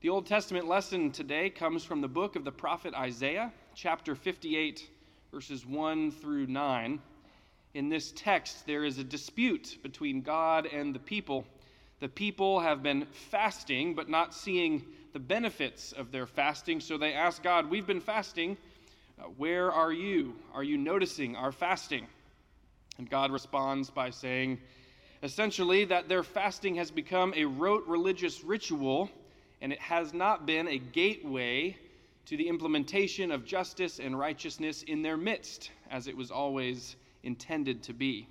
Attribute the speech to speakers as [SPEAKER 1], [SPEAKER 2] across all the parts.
[SPEAKER 1] The Old Testament lesson today comes from the book of the prophet Isaiah, chapter 58, verses 1 through 9. In this text, there is a dispute between God and the people. The people have been fasting, but not seeing the benefits of their fasting, so they ask God, We've been fasting. Uh, where are you? Are you noticing our fasting? And God responds by saying, essentially, that their fasting has become a rote religious ritual and it has not been a gateway to the implementation of justice and righteousness in their midst, as it was always intended to be.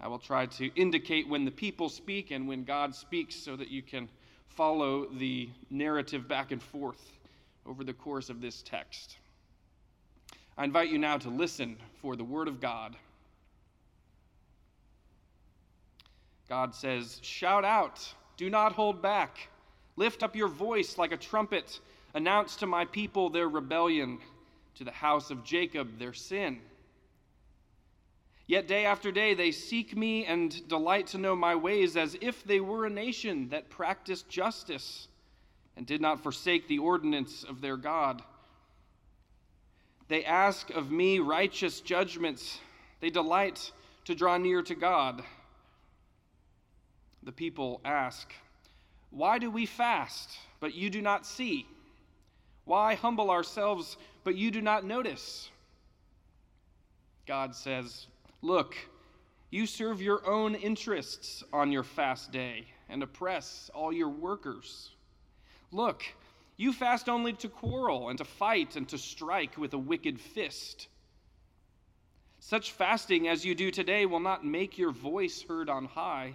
[SPEAKER 1] I will try to indicate when the people speak and when God speaks so that you can follow the narrative back and forth over the course of this text. I invite you now to listen for the Word of God. God says, Shout out, do not hold back. Lift up your voice like a trumpet. Announce to my people their rebellion, to the house of Jacob their sin. Yet day after day they seek me and delight to know my ways as if they were a nation that practiced justice and did not forsake the ordinance of their God. They ask of me righteous judgments. They delight to draw near to God. The people ask, why do we fast, but you do not see? Why humble ourselves, but you do not notice? God says, Look, you serve your own interests on your fast day and oppress all your workers. Look, you fast only to quarrel and to fight and to strike with a wicked fist. Such fasting as you do today will not make your voice heard on high.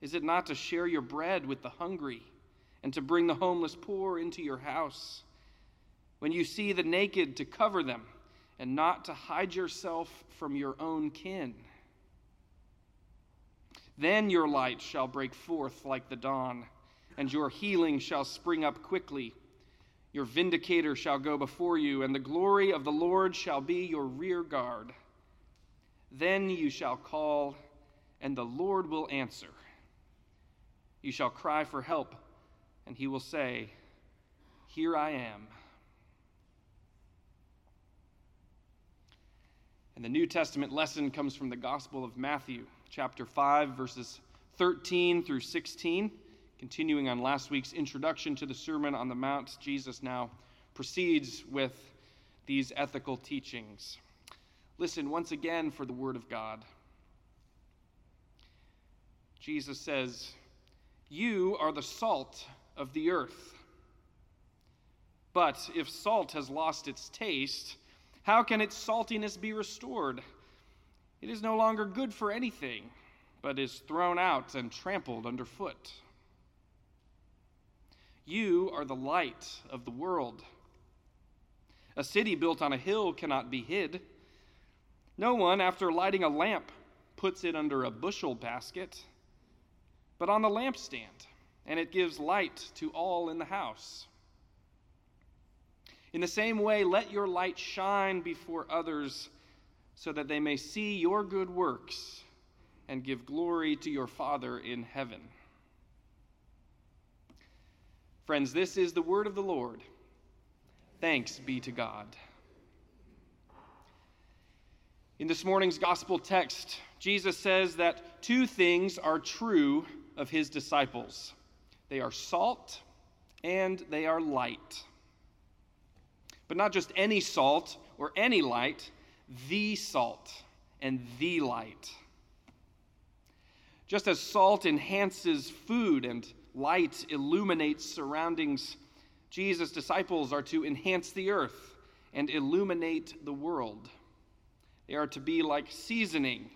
[SPEAKER 1] Is it not to share your bread with the hungry and to bring the homeless poor into your house? When you see the naked, to cover them and not to hide yourself from your own kin. Then your light shall break forth like the dawn, and your healing shall spring up quickly. Your vindicator shall go before you, and the glory of the Lord shall be your rear guard. Then you shall call, and the Lord will answer. You shall cry for help, and he will say, Here I am. And the New Testament lesson comes from the Gospel of Matthew, chapter 5, verses 13 through 16. Continuing on last week's introduction to the Sermon on the Mount, Jesus now proceeds with these ethical teachings. Listen once again for the Word of God. Jesus says, you are the salt of the earth. But if salt has lost its taste, how can its saltiness be restored? It is no longer good for anything, but is thrown out and trampled underfoot. You are the light of the world. A city built on a hill cannot be hid. No one, after lighting a lamp, puts it under a bushel basket but on the lampstand, and it gives light to all in the house. In the same way, let your light shine before others so that they may see your good works and give glory to your Father in heaven. Friends, this is the word of the Lord. Thanks be to God. In this morning's gospel text, Jesus says that two things are true of his disciples they are salt and they are light. But not just any salt or any light, the salt and the light. Just as salt enhances food and light illuminates surroundings, Jesus' disciples are to enhance the earth and illuminate the world. They are to be like seasoning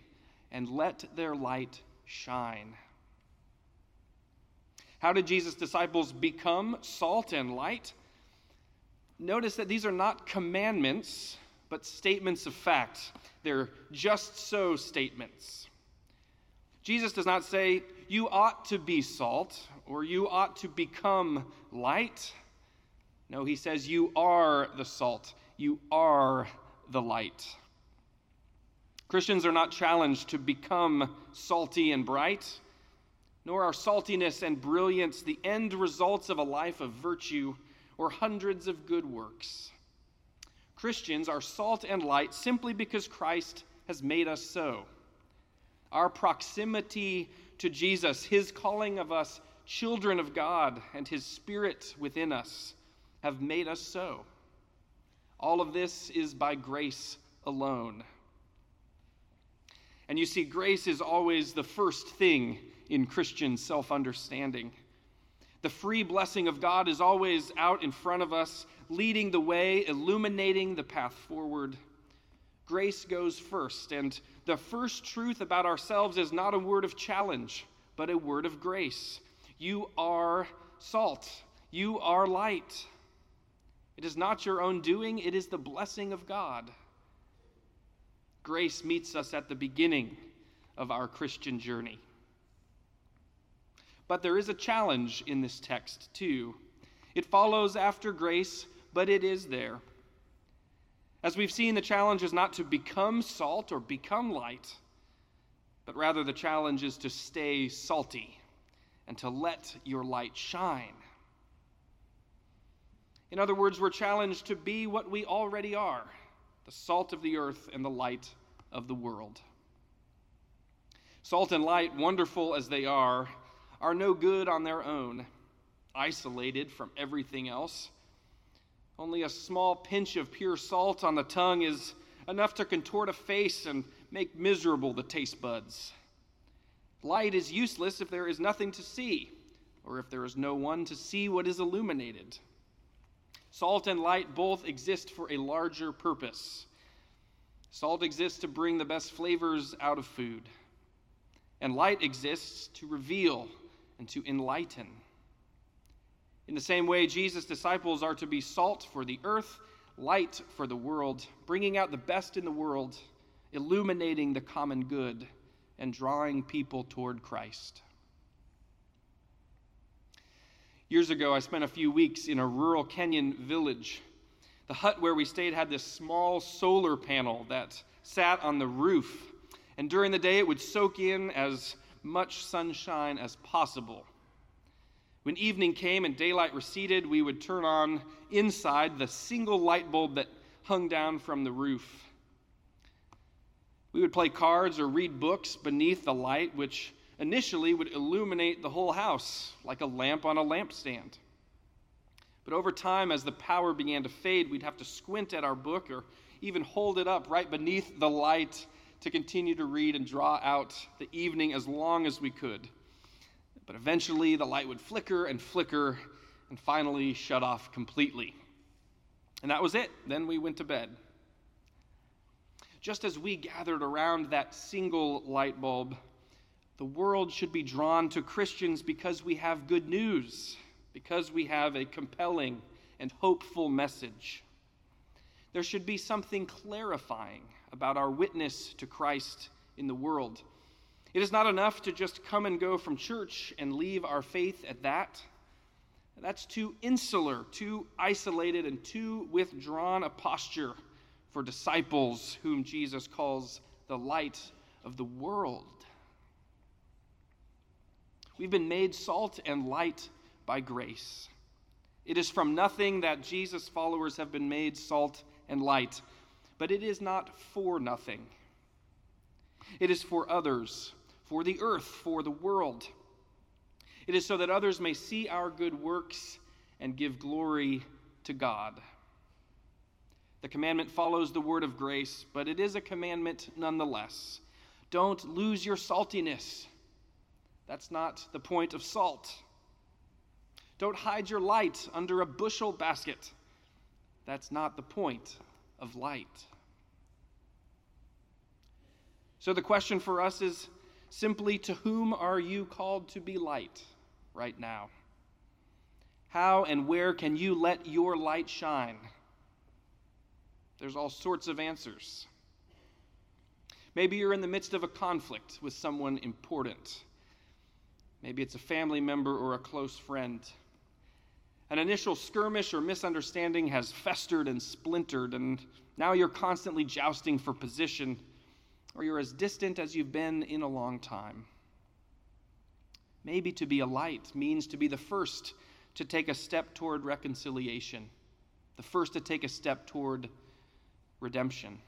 [SPEAKER 1] and let their light shine. How did Jesus' disciples become salt and light? Notice that these are not commandments, but statements of fact. They're just so statements. Jesus does not say, You ought to be salt, or you ought to become light. No, he says, You are the salt, you are the light. Christians are not challenged to become salty and bright, nor are saltiness and brilliance the end results of a life of virtue or hundreds of good works. Christians are salt and light simply because Christ has made us so. Our proximity to Jesus, his calling of us children of God, and his spirit within us have made us so. All of this is by grace alone. And you see, grace is always the first thing in Christian self understanding. The free blessing of God is always out in front of us, leading the way, illuminating the path forward. Grace goes first, and the first truth about ourselves is not a word of challenge, but a word of grace. You are salt, you are light. It is not your own doing, it is the blessing of God. Grace meets us at the beginning of our Christian journey. But there is a challenge in this text, too. It follows after grace, but it is there. As we've seen, the challenge is not to become salt or become light, but rather the challenge is to stay salty and to let your light shine. In other words, we're challenged to be what we already are the salt of the earth and the light of the world. Salt and light, wonderful as they are, are no good on their own, isolated from everything else. Only a small pinch of pure salt on the tongue is enough to contort a face and make miserable the taste buds. Light is useless if there is nothing to see, or if there is no one to see what is illuminated. Salt and light both exist for a larger purpose. Salt exists to bring the best flavors out of food, and light exists to reveal and to enlighten. In the same way, Jesus' disciples are to be salt for the earth, light for the world, bringing out the best in the world, illuminating the common good, and drawing people toward Christ. Years ago, I spent a few weeks in a rural Kenyan village. The hut where we stayed had this small solar panel that sat on the roof, and during the day it would soak in as much sunshine as possible. When evening came and daylight receded, we would turn on inside the single light bulb that hung down from the roof. We would play cards or read books beneath the light, which initially would illuminate the whole house like a lamp on a lampstand. But over time, as the power began to fade, we'd have to squint at our book or even hold it up right beneath the light to continue to read and draw out the evening as long as we could. But eventually, the light would flicker and flicker and finally shut off completely. And that was it. Then we went to bed. Just as we gathered around that single light bulb, the world should be drawn to Christians because we have good news, because we have a compelling and hopeful message. There should be something clarifying about our witness to Christ in the world. It is not enough to just come and go from church and leave our faith at that. That's too insular, too isolated, and too withdrawn a posture for disciples whom Jesus calls the light of the world. We've been made salt and light by grace. It is from nothing that Jesus' followers have been made salt and light, but it is not for nothing. It is for others, for the earth, for the world. It is so that others may see our good works and give glory to God. The commandment follows the word of grace, but it is a commandment nonetheless. Don't lose your saltiness. That's not the point of salt. Don't hide your light under a bushel basket. That's not the point of light. So the question for us is simply to whom are you called to be light right now? How and where can you let your light shine? There's all sorts of answers. Maybe you're in the midst of a conflict with someone important. Maybe it's a family member or a close friend. An initial skirmish or misunderstanding has festered and splintered, and now you're constantly jousting for position, or you're as distant as you've been in a long time. Maybe to be a light means to be the first to take a step toward reconciliation, the first to take a step toward redemption.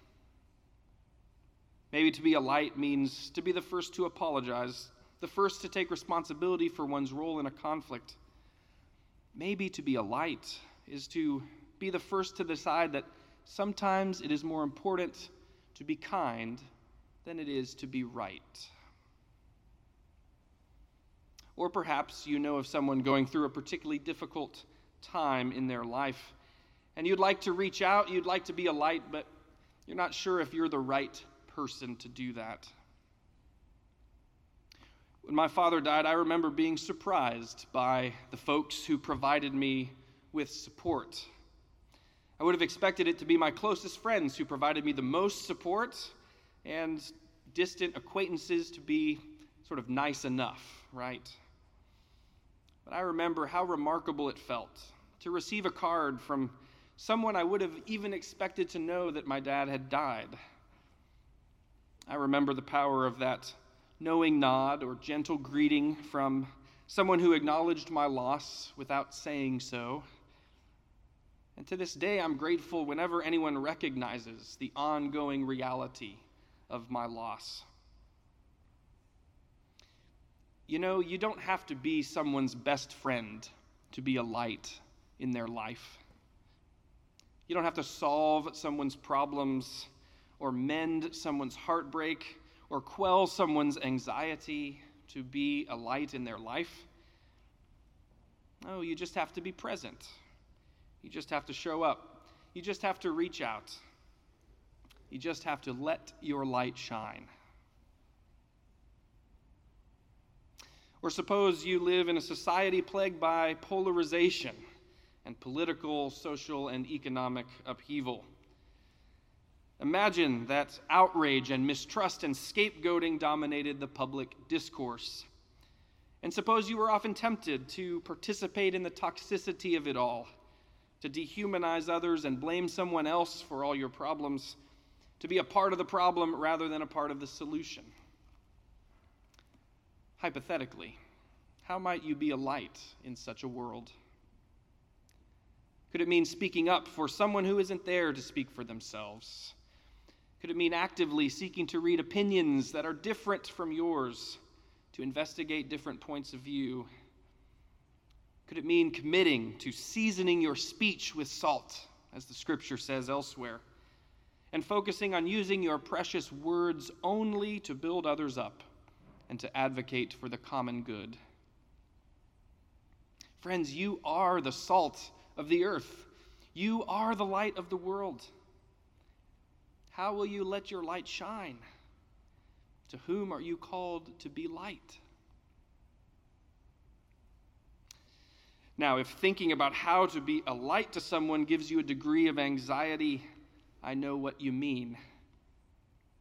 [SPEAKER 1] Maybe to be a light means to be the first to apologize, the first to take responsibility for one's role in a conflict. Maybe to be a light is to be the first to decide that sometimes it is more important to be kind than it is to be right. Or perhaps you know of someone going through a particularly difficult time in their life, and you'd like to reach out, you'd like to be a light, but you're not sure if you're the right person to do that. When my father died, I remember being surprised by the folks who provided me with support. I would have expected it to be my closest friends who provided me the most support, and distant acquaintances to be sort of nice enough, right? But I remember how remarkable it felt to receive a card from someone I would have even expected to know that my dad had died. I remember the power of that knowing nod or gentle greeting from someone who acknowledged my loss without saying so. And to this day, I'm grateful whenever anyone recognizes the ongoing reality of my loss. You know, you don't have to be someone's best friend to be a light in their life. You don't have to solve someone's problems or mend someone's heartbreak or quell someone's anxiety to be a light in their life. No, you just have to be present. You just have to show up. You just have to reach out. You just have to let your light shine. Or suppose you live in a society plagued by polarization and political, social, and economic upheaval. Imagine that outrage and mistrust and scapegoating dominated the public discourse. And suppose you were often tempted to participate in the toxicity of it all, to dehumanize others and blame someone else for all your problems, to be a part of the problem rather than a part of the solution. Hypothetically, how might you be a light in such a world? Could it mean speaking up for someone who isn't there to speak for themselves? Could it mean actively seeking to read opinions that are different from yours, to investigate different points of view? Could it mean committing to seasoning your speech with salt, as the scripture says elsewhere, and focusing on using your precious words only to build others up? and to advocate for the common good. Friends, you are the salt of the earth. You are the light of the world. How will you let your light shine? To whom are you called to be light? Now, if thinking about how to be a light to someone gives you a degree of anxiety, I know what you mean.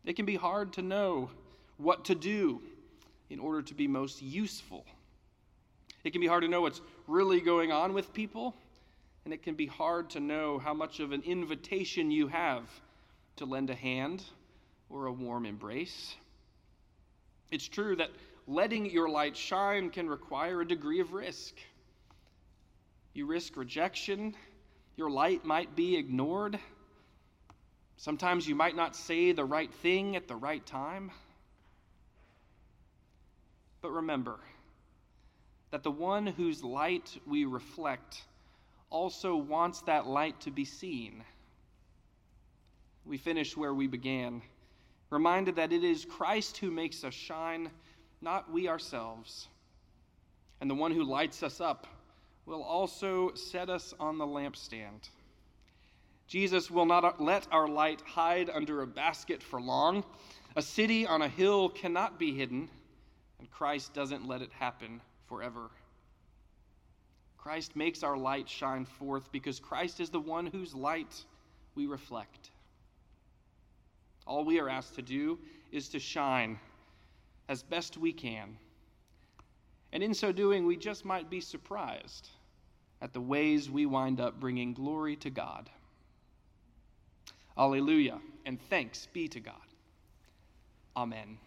[SPEAKER 1] It can be hard to know what to do in order to be most useful. It can be hard to know what's really going on with people, and it can be hard to know how much of an invitation you have to lend a hand or a warm embrace. It's true that letting your light shine can require a degree of risk. You risk rejection, your light might be ignored. Sometimes you might not say the right thing at the right time. But remember that the one whose light we reflect also wants that light to be seen. We finish where we began, reminded that it is Christ who makes us shine, not we ourselves. And the one who lights us up will also set us on the lampstand. Jesus will not let our light hide under a basket for long. A city on a hill cannot be hidden and Christ doesn't let it happen forever. Christ makes our light shine forth because Christ is the one whose light we reflect. All we are asked to do is to shine as best we can. And in so doing, we just might be surprised at the ways we wind up bringing glory to God. Alleluia, and thanks be to God. Amen.